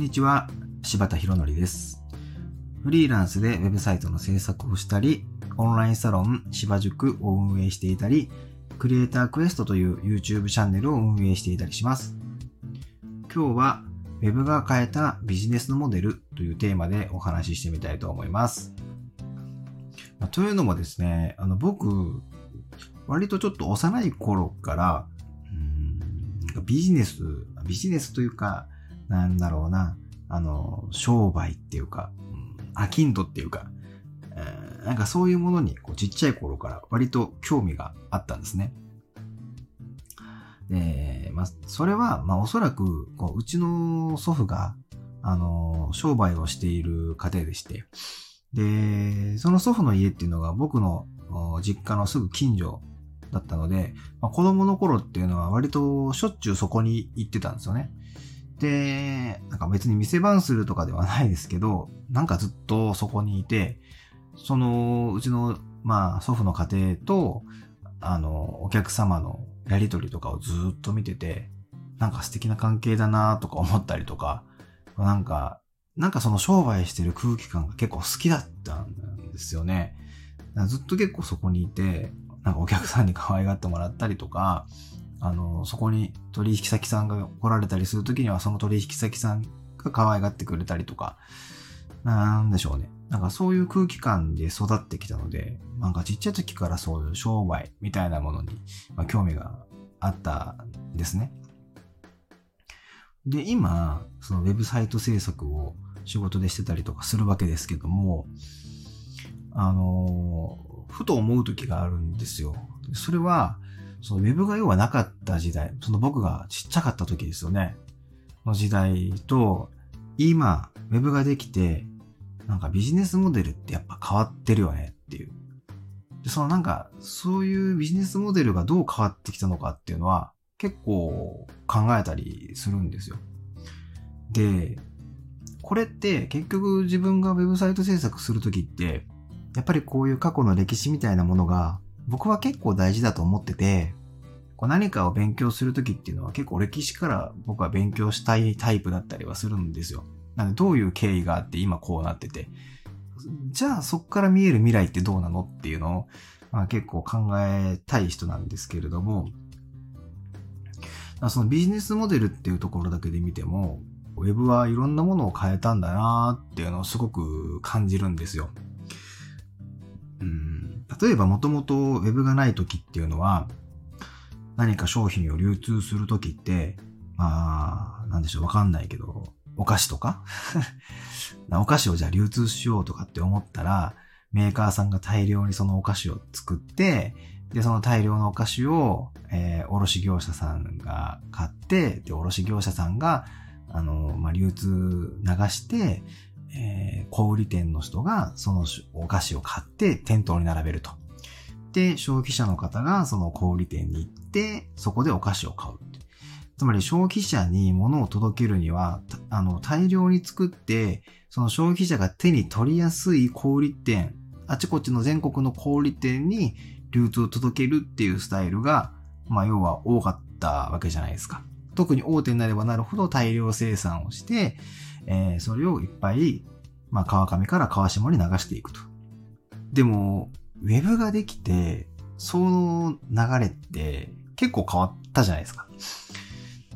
にちは、柴田博則です。フリーランスでウェブサイトの制作をしたり、オンラインサロン芝塾を運営していたり、クリエイタークエストという YouTube チャンネルを運営していたりします。今日は Web が変えたビジネスのモデルというテーマでお話ししてみたいと思います。というのもですね、あの僕、割とちょっと幼い頃から、うんビジネス、ビジネスというか、なんだろうな、あの、商売っていうか、うん、アキントっていうか、えなんかそういうものにこうちっちゃい頃から割と興味があったんですね。で、まあ、それは、まあ、おそらく、こう、うちの祖父が、あの、商売をしている家庭でして、で、その祖父の家っていうのが僕の実家のすぐ近所だったので、まあ、子供の頃っていうのは割としょっちゅうそこに行ってたんですよね。で、なんか別に店番するとかではないですけど、なんかずっとそこにいて、その、うちの、まあ、祖父の家庭と、あの、お客様のやりとりとかをずっと見てて、なんか素敵な関係だなとか思ったりとか、なんか、なんかその商売してる空気感が結構好きだったんですよね。ずっと結構そこにいて、なんかお客さんに可愛がってもらったりとか、あの、そこに取引先さんが来られたりするときにはその取引先さんが可愛がってくれたりとか、なんでしょうね。なんかそういう空気感で育ってきたので、なんかちっちゃい時からそういう商売みたいなものに、ま、興味があったんですね。で、今、そのウェブサイト制作を仕事でしてたりとかするわけですけども、あの、ふと思う時があるんですよ。それは、そのウェブが要はなかった時代、その僕がちっちゃかった時ですよね。の時代と、今、ウェブができて、なんかビジネスモデルってやっぱ変わってるよねっていう。で、そのなんか、そういうビジネスモデルがどう変わってきたのかっていうのは、結構考えたりするんですよ。で、これって結局自分がウェブサイト制作するときって、やっぱりこういう過去の歴史みたいなものが僕は結構大事だと思ってて、こう何かを勉強するときっていうのは結構歴史から僕は勉強したいタイプだったりはするんですよ。なのでどういう経緯があって今こうなってて、じゃあそこから見える未来ってどうなのっていうのを、まあ、結構考えたい人なんですけれども、そのビジネスモデルっていうところだけで見ても、ウェブはいろんなものを変えたんだなっていうのをすごく感じるんですよ。うん例えばもともとウェブがない時っていうのは、何か商品を流通する時って、まあ、なんでしょう、わかんないけど、お菓子とか？お菓子をじゃあ流通しようとかって思ったら、メーカーさんが大量にそのお菓子を作って、で、その大量のお菓子を、えー、卸業者さんが買って、で、卸業者さんが、あの、まあ、流通流して、えー、小売店の人がそのお菓子を買って店頭に並べると。で、消費者の方がその小売店に行って、そこでお菓子を買う。つまり消費者に物を届けるには、あの、大量に作って、その消費者が手に取りやすい小売店、あちこちの全国の小売店に流通を届けるっていうスタイルが、まあ要は多かったわけじゃないですか。特に大手になればなるほど大量生産をして、えー、それをいっぱい、まあ川上から川下に流していくと。でも、ウェブができて、その流れって結構変わったじゃないですか。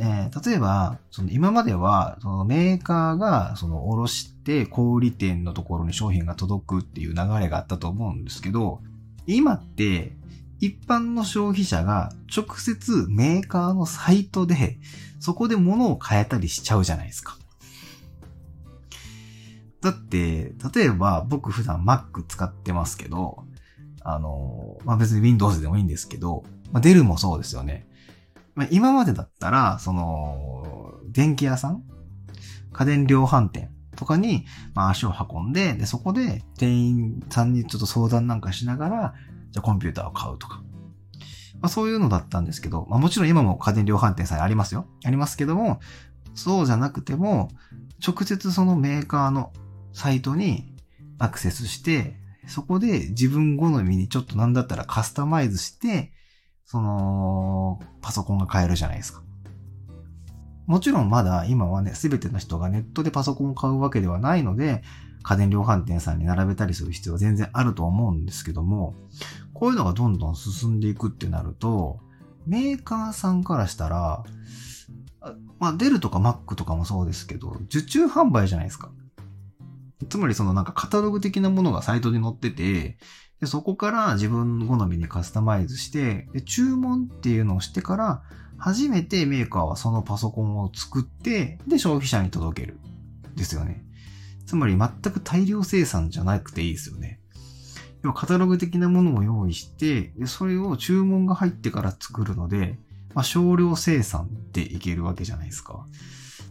えー、例えば、その今までは、そのメーカーが、その、おろして、小売店のところに商品が届くっていう流れがあったと思うんですけど、今って、一般の消費者が直接メーカーのサイトで、そこで物を変えたりしちゃうじゃないですか。だって、例えば僕普段 Mac 使ってますけど、あの、まあ、別に Windows でもいいんですけど、まあ、Dell もそうですよね。まあ、今までだったら、その、電気屋さん家電量販店とかに、まあ、足を運んで、で、そこで店員さんにちょっと相談なんかしながら、じゃコンピューターを買うとか。まあ、そういうのだったんですけど、まあ、もちろん今も家電量販店さえありますよ。ありますけども、そうじゃなくても、直接そのメーカーのサイトにアクセスして、そこで自分好みにちょっとなんだったらカスタマイズして、その、パソコンが買えるじゃないですか。もちろんまだ今はね、すべての人がネットでパソコンを買うわけではないので、家電量販店さんに並べたりする必要は全然あると思うんですけども、こういうのがどんどん進んでいくってなると、メーカーさんからしたら、まあ、デルとか Mac とかもそうですけど、受注販売じゃないですか。つまりそのなんかカタログ的なものがサイトに載ってて、でそこから自分好みにカスタマイズしてで、注文っていうのをしてから、初めてメーカーはそのパソコンを作って、で、消費者に届ける。ですよね。つまり全く大量生産じゃなくていいですよね。要はカタログ的なものを用意して、でそれを注文が入ってから作るので、まあ、少量生産でいけるわけじゃないですか。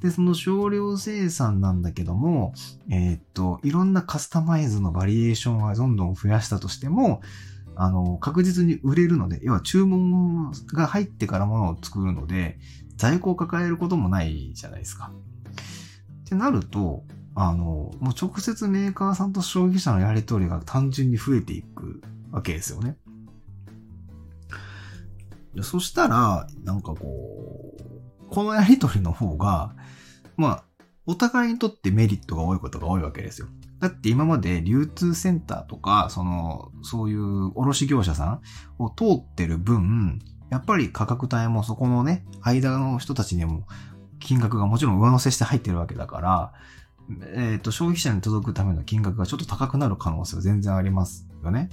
で、その少量生産なんだけども、えー、っと、いろんなカスタマイズのバリエーションはどんどん増やしたとしても、あの、確実に売れるので、要は注文が入ってからものを作るので、在庫を抱えることもないじゃないですか。ってなると、あの、もう直接メーカーさんと消費者のやり取りが単純に増えていくわけですよね。そしたら、なんかこう、このやりとりの方が、まあ、お互いにとってメリットが多いことが多いわけですよ。だって今まで流通センターとか、その、そういう卸業者さんを通ってる分、やっぱり価格帯もそこのね、間の人たちにも金額がもちろん上乗せして入ってるわけだから、えっ、ー、と、消費者に届くための金額がちょっと高くなる可能性は全然ありますよね。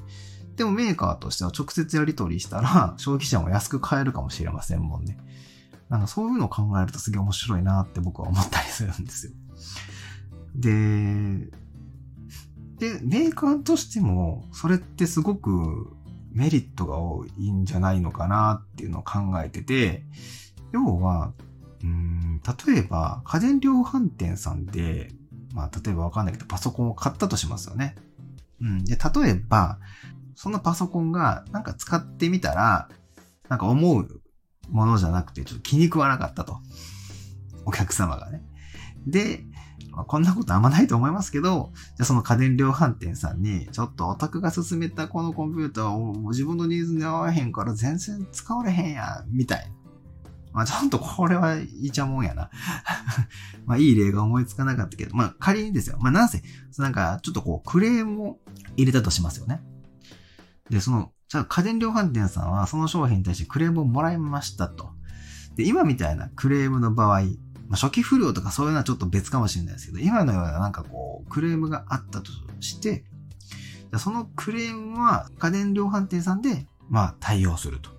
でもメーカーとしては直接やり取りしたら、消費者も安く買えるかもしれませんもんね。なんかそういうのを考えるとすげえ面白いなって僕は思ったりするんですよ。で、で、メーカーとしても、それってすごくメリットが多いんじゃないのかなっていうのを考えてて、要は、うん例えば、家電量販店さんで、まあ、例えばわかんないけど、パソコンを買ったとしますよね。うん。で、例えば、そのパソコンがなんか使ってみたら、なんか思うものじゃなくて、ちょっと気に食わなかったと。お客様がね。で、まあ、こんなことあんまないと思いますけど、じゃあその家電量販店さんに、ちょっとオタクが勧めたこのコンピューターを自分のニーズに合わへんから全然使われへんやん、みたいな。まあちょっとこれはいいちゃもんやな。まあいい例が思いつかなかったけど、まあ仮にですよ。まあなんせ、なんかちょっとこうクレームを入れたとしますよね。で、その、じゃあ家電量販店さんはその商品に対してクレームをもらいましたと。で、今みたいなクレームの場合、まあ、初期不良とかそういうのはちょっと別かもしれないですけど、今のようななんかこう、クレームがあったとして、そのクレームは家電量販店さんで、まあ、対応すると。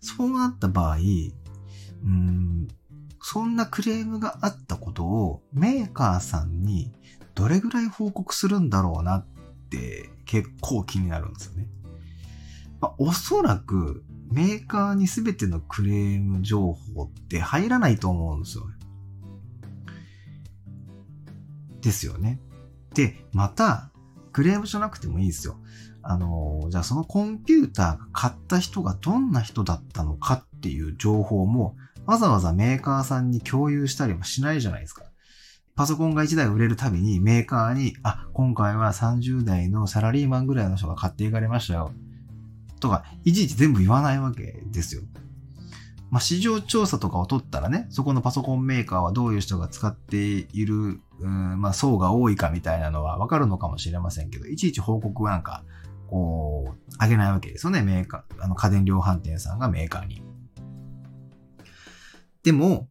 そうなった場合、うん、そんなクレームがあったことをメーカーさんにどれぐらい報告するんだろうなって結構気になるんですよね。まあ、おそらくメーカーに全てのクレーム情報って入らないと思うんですよ。ですよね。で、また、クレームじゃなくてもいいですよ。あの、じゃあそのコンピューターが買った人がどんな人だったのかっていう情報もわざわざメーカーさんに共有したりはしないじゃないですか。パソコンが1台売れるたびにメーカーに、あ、今回は30代のサラリーマンぐらいの人が買っていかれましたよ。とか、いちいち全部言わないわけですよ。まあ、市場調査とかを取ったらね、そこのパソコンメーカーはどういう人が使っている、うん、まあ、層が多いかみたいなのはわかるのかもしれませんけど、いちいち報告なんか、こう、あげないわけですよね、メーカー、あの、家電量販店さんがメーカーに。でも、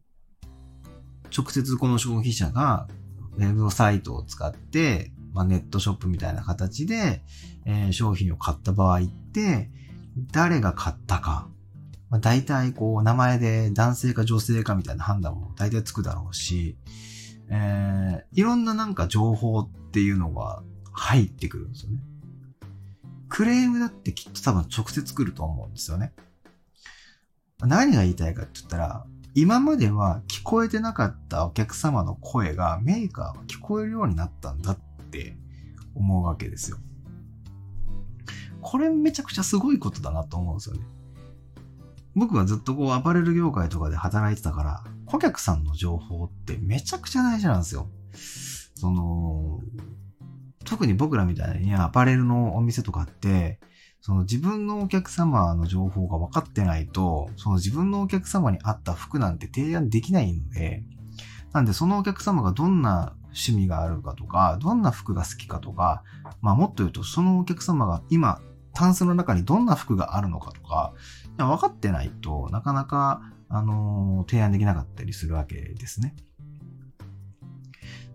直接この消費者がウェブサイトを使って、まあ、ネットショップみたいな形で、えー、商品を買った場合って、誰が買ったか、まあ、大体こう名前で男性か女性かみたいな判断も大体つくだろうし、えー、いろんななんか情報っていうのが入ってくるんですよね。クレームだってきっと多分直接来ると思うんですよね。何が言いたいかって言ったら、今までは聞こえてなかったお客様の声がメーカーは聞こえるようになったんだって思うわけですよ。これめちゃくちゃすごいことだなと思うんですよね。僕はずっとこうアパレル業界とかで働いてたから、顧客さんの情報ってめちゃくちゃ大事なんですよ。その、特に僕らみたいにアパレルのお店とかって、その自分のお客様の情報が分かってないと、その自分のお客様に合った服なんて提案できないので、なんでそのお客様がどんな趣味があるかとか、どんな服が好きかとか、まあもっと言うとそのお客様が今、タンスの中にどんな服があるのかとか、分かってないとなかなか、あのー、提案できなかったりするわけですね。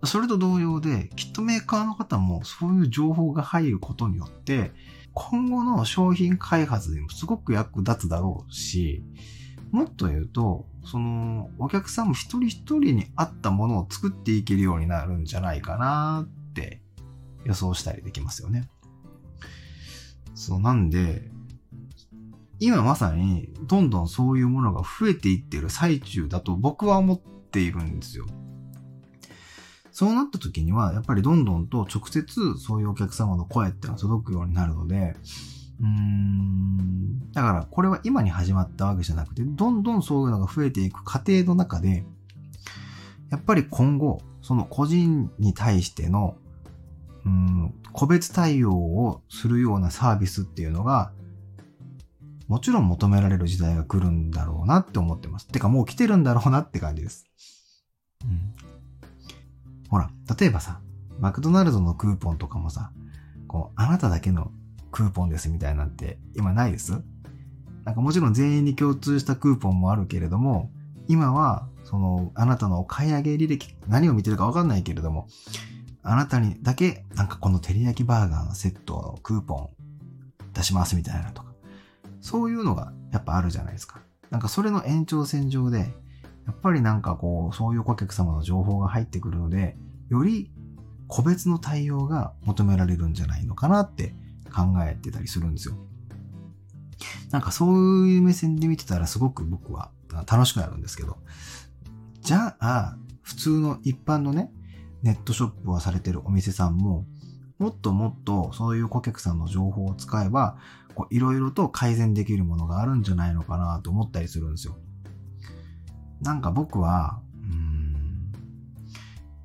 それと同様で、きっとメーカーの方もそういう情報が入ることによって、今後の商品開発にもすごく役立つだろうし、もっと言うと、その、お客さんも一人一人に合ったものを作っていけるようになるんじゃないかなって予想したりできますよね。そう、なんで、今まさにどんどんそういうものが増えていってる最中だと僕は思っているんですよ。そうなった時には、やっぱりどんどんと直接そういうお客様の声ってのは届くようになるので、うーん、だからこれは今に始まったわけじゃなくて、どんどんそういうのが増えていく過程の中で、やっぱり今後、その個人に対しての、うん、個別対応をするようなサービスっていうのが、もちろん求められる時代が来るんだろうなって思ってます。てかもう来てるんだろうなって感じです。うん、ほら、例えばさ、マクドナルドのクーポンとかもさ、こう、あなただけのクーポンですみたいなんて今ないです？なんかもちろん全員に共通したクーポンもあるけれども、今は、その、あなたのお買い上げ履歴、何を見てるかわかんないけれども、あなたにだけ、なんかこの照り焼きバーガーのセットのクーポン出しますみたいなとか、そういうのがやっぱあるじゃないですか。なんかそれの延長線上で、やっぱりなんかこう、そういう顧客様の情報が入ってくるので、より個別の対応が求められるんじゃないのかなって考えてたりするんですよ。なんかそういう目線で見てたらすごく僕は楽しくなるんですけど、じゃあ、普通の一般のね、ネットショップをされてるお店さんも、もっともっとそういう顧客さんの情報を使えば、いろいろと改善できるものがあるんじゃないのかなと思ったりするんですよ。なんか僕は、うん、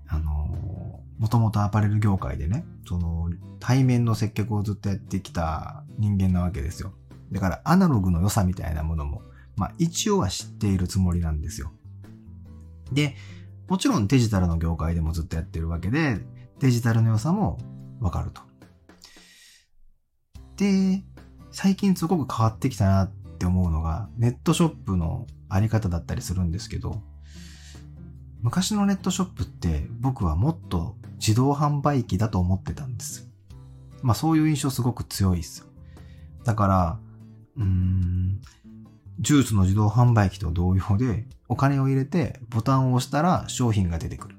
あの、もともとアパレル業界でね、その、対面の接客をずっとやってきた人間なわけですよ。だからアナログの良さみたいなものも、まあ一応は知っているつもりなんですよ。で、もちろんデジタルの業界でもずっとやってるわけで、デジタルの良さもわかると。で、最近すごく変わってきたなって思うのが、ネットショップのあり方だったりするんですけど、昔のネットショップって僕はもっと自動販売機だと思ってたんです。まあそういう印象すごく強いですよ。だから、うーん、ジュースの自動販売機と同様で、お金を入れてボタンを押したら商品が出てくる。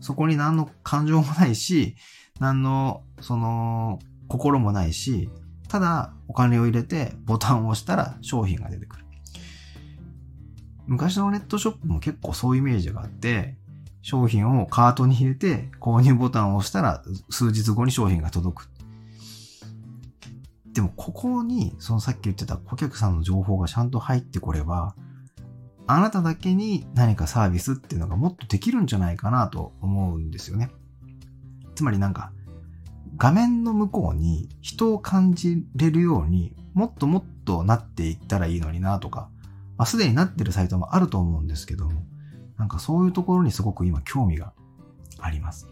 そこに何の感情もないし、何の、その、心もないし、ただお金を入れてボタンを押したら商品が出てくる。昔のネットショップも結構そういうイメージがあって、商品をカートに入れて購入ボタンを押したら数日後に商品が届く。でもここに、そのさっき言ってた顧客さんの情報がちゃんと入ってこれば、あなただけに何かサービスっていうのがもっとできるんじゃないかなと思うんですよね。つまりなんか、画面の向こうに人を感じれるようにもっともっとなっていったらいいのになとか、まあ、すでになってるサイトもあると思うんですけども、なんかそういうところにすごく今興味があります。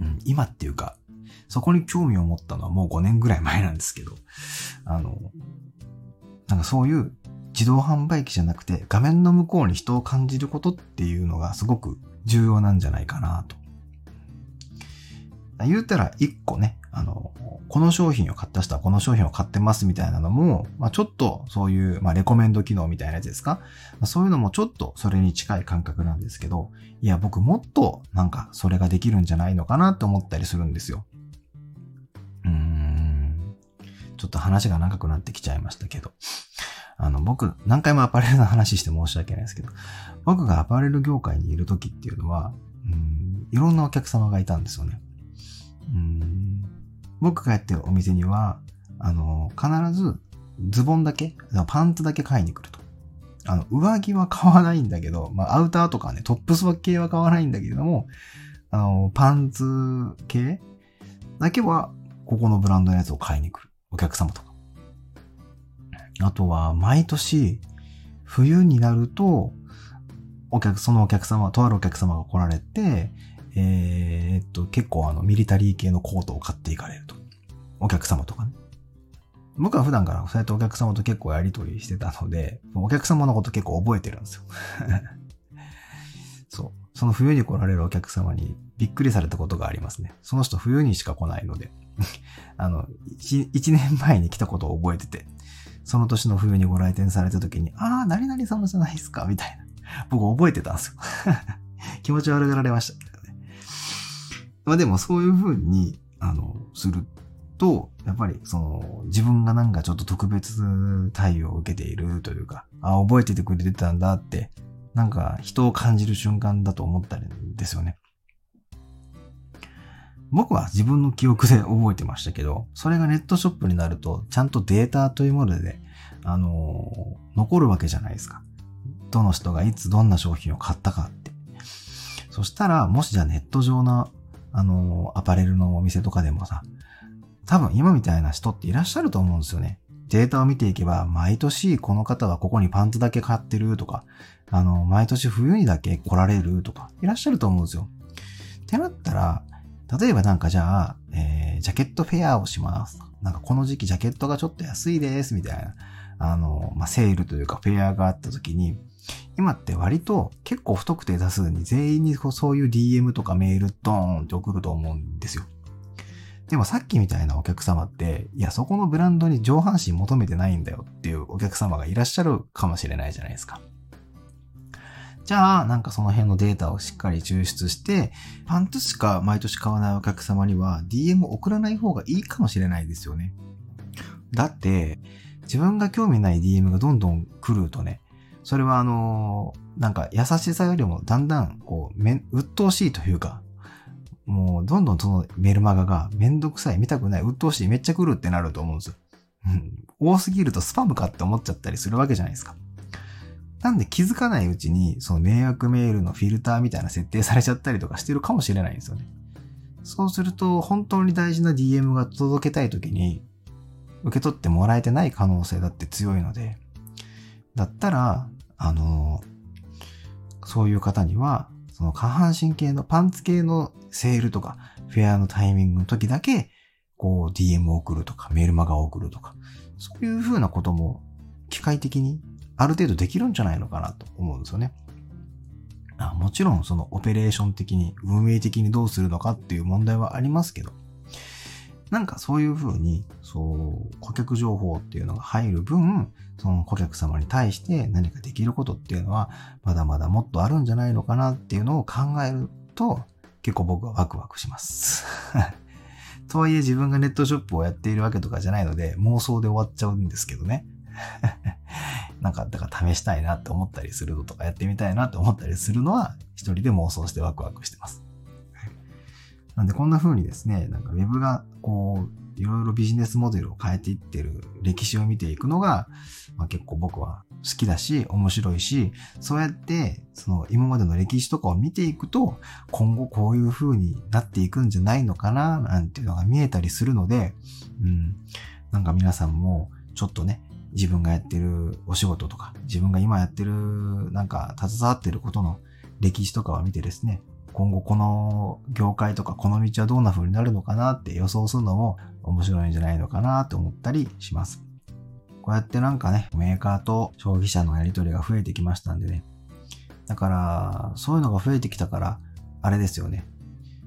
うん、今っていうか、そこに興味を持ったのはもう5年ぐらい前なんですけど、あの、なんかそういう自動販売機じゃなくて画面の向こうに人を感じることっていうのがすごく重要なんじゃないかなと。言うたら1個ね、あの、この商品を買った人はこの商品を買ってますみたいなのも、まあ、ちょっとそういう、まあ、レコメンド機能みたいなやつですか、まあ、そういうのもちょっとそれに近い感覚なんですけど、いや、僕もっとなんかそれができるんじゃないのかなって思ったりするんですよ。うーん。ちょっと話が長くなってきちゃいましたけど。あの、僕、何回もアパレルの話して申し訳ないですけど、僕がアパレル業界にいる時っていうのは、うん、いろんなお客様がいたんですよね。僕がやってるお店には、あの、必ずズボンだけ、パンツだけ買いに来ると。あの、上着は買わないんだけど、まあ、アウターとかね、トップス系は買わないんだけれども、あの、パンツ系だけは、ここのブランドのやつを買いに来るお客様とか。あとは、毎年、冬になると、お客、そのお客様、とあるお客様が来られて、えー、っと、結構あの、ミリタリー系のコートを買っていかれると。お客様とかね。僕は普段からそうやってお客様と結構やりとりしてたので、お客様のこと結構覚えてるんですよ。そう。その冬に来られるお客様にびっくりされたことがありますね。その人冬にしか来ないので、あの、一年前に来たことを覚えてて、その年の冬にご来店された時に、ああ、何々様じゃないですか、みたいな。僕覚えてたんですよ。気持ち悪がられました。まあでもそういう風に、あの、すると、やっぱりその自分がなんかちょっと特別対応を受けているというか、あ、覚えててくれてたんだって、なんか人を感じる瞬間だと思ったんですよね。僕は自分の記憶で覚えてましたけど、それがネットショップになると、ちゃんとデータというもので、あの、残るわけじゃないですか。どの人がいつどんな商品を買ったかって。そしたら、もしじゃあネット上の、あの、アパレルのお店とかでもさ、多分今みたいな人っていらっしゃると思うんですよね。データを見ていけば、毎年この方はここにパンツだけ買ってるとか、あの、毎年冬にだけ来られるとか、いらっしゃると思うんですよ。ってなったら、例えばなんかじゃあ、えー、ジャケットフェアをします。なんかこの時期ジャケットがちょっと安いです、みたいな。あの、まあ、セールというかフェアがあった時に、今って割と結構不特定多数に全員にそういう DM とかメールドーンって送ると思うんですよ。でもさっきみたいなお客様って、いや、そこのブランドに上半身求めてないんだよっていうお客様がいらっしゃるかもしれないじゃないですか。じゃあ、なんかその辺のデータをしっかり抽出して、パンツしか毎年買わないお客様には DM 送らない方がいいかもしれないですよね。だって、自分が興味ない DM がどんどん来るとね、それはあのー、なんか優しさよりもだんだんこう、め、鬱陶しいというか、もうどんどんそのメルマガがめんどくさい、見たくない、鬱陶しい、めっちゃ来るってなると思うんですよ。多すぎるとスパムかって思っちゃったりするわけじゃないですか。なんで気づかないうちに、その迷惑メールのフィルターみたいな設定されちゃったりとかしてるかもしれないんですよね。そうすると、本当に大事な DM が届けたい時に、受け取ってもらえてない可能性だって強いので、だったら、あの、そういう方には、その下半身系のパンツ系のセールとか、フェアのタイミングの時だけ、こう DM を送るとか、メールマガを送るとか、そういう風なことも機械的にある程度できるんじゃないのかなと思うんですよね。あもちろんそのオペレーション的に、運営的にどうするのかっていう問題はありますけど、なんかそういう風に、そう、顧客情報っていうのが入る分、その顧客様に対して何かできることっていうのは、まだまだもっとあるんじゃないのかなっていうのを考えると、結構僕はワクワクします。とはいえ自分がネットショップをやっているわけとかじゃないので、妄想で終わっちゃうんですけどね。なんか、だから試したいなって思ったりするのとかやってみたいなって思ったりするのは、一人で妄想してワクワクしてます。なんでこんな風にですね、なんか Web がこう、いろいろビジネスモデルを変えていってる歴史を見ていくのが、まあ、結構僕は好きだし、面白いし、そうやって、その今までの歴史とかを見ていくと、今後こういう風になっていくんじゃないのかな、なんていうのが見えたりするので、うん、なんか皆さんもちょっとね、自分がやってるお仕事とか、自分が今やってる、なんか携わってることの歴史とかを見てですね、今後この業界とかこの道はどんな風になるのかなって予想するのも面白いんじゃないのかなと思ったりします。こうやってなんかね、メーカーと消費者のやり取りが増えてきましたんでね。だから、そういうのが増えてきたから、あれですよね。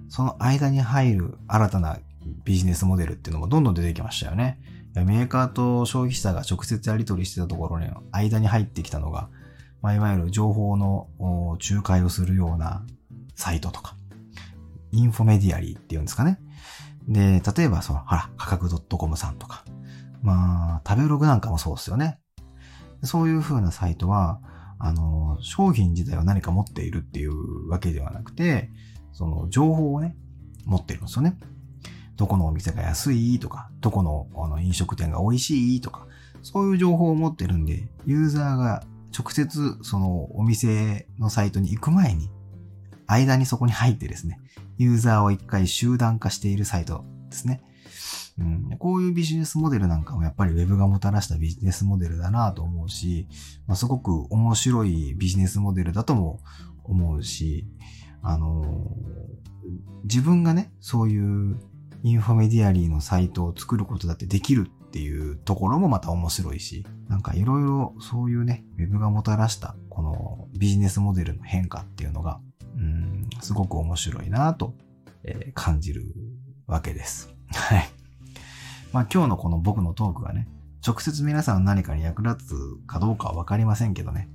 その間に入る新たなビジネスモデルっていうのもどんどん出てきましたよね。メーカーと消費者が直接やり取りしてたところに間に入ってきたのが、まあ、いわゆる情報の仲介をするようなサイトとか、 infomediary っていうんですかね。で、例えばその、ほら、価格 .com さんとか、まあ、食べログなんかもそうですよね。そういう風なサイトは、あの、商品自体は何か持っているっていうわけではなくて、その情報をね、持ってるんですよね。どこのお店が安いとか、どこのあの飲食店が美味しいとか、そういう情報を持ってるんで、ユーザーが直接そのお店のサイトに行く前に、間にそこに入ってですね、ユーザーを一回集団化しているサイトですね。うん、こういうビジネスモデルなんかもやっぱり Web がもたらしたビジネスモデルだなと思うし、まあ、すごく面白いビジネスモデルだとも思うし、あのー、自分がね、そういうインフォメディアリーのサイトを作ることだってできるっていうところもまた面白いし、なんかいろいろそういうね、Web がもたらしたこのビジネスモデルの変化っていうのが、うん、すごく面白いなと、え、感じるわけです。はい。まあ今日のこの僕のトークがね、直接皆さんの何かに役立つかどうかはわかりませんけどね、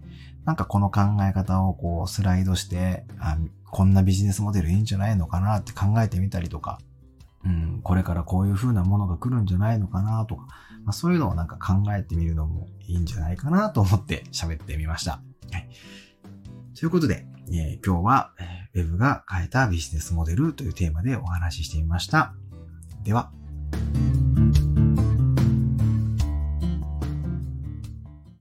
なんかこの考え方をこうスライドして、あこんなビジネスモデルいいんじゃないのかなって考えてみたりとか、うん、これからこういう風なものが来るんじゃないのかなとか、まあ、そういうのをなんか考えてみるのもいいんじゃないかなと思って喋ってみました。はい。ということで、えー、今日は Web が変えたビジネスモデルというテーマでお話ししてみました。では。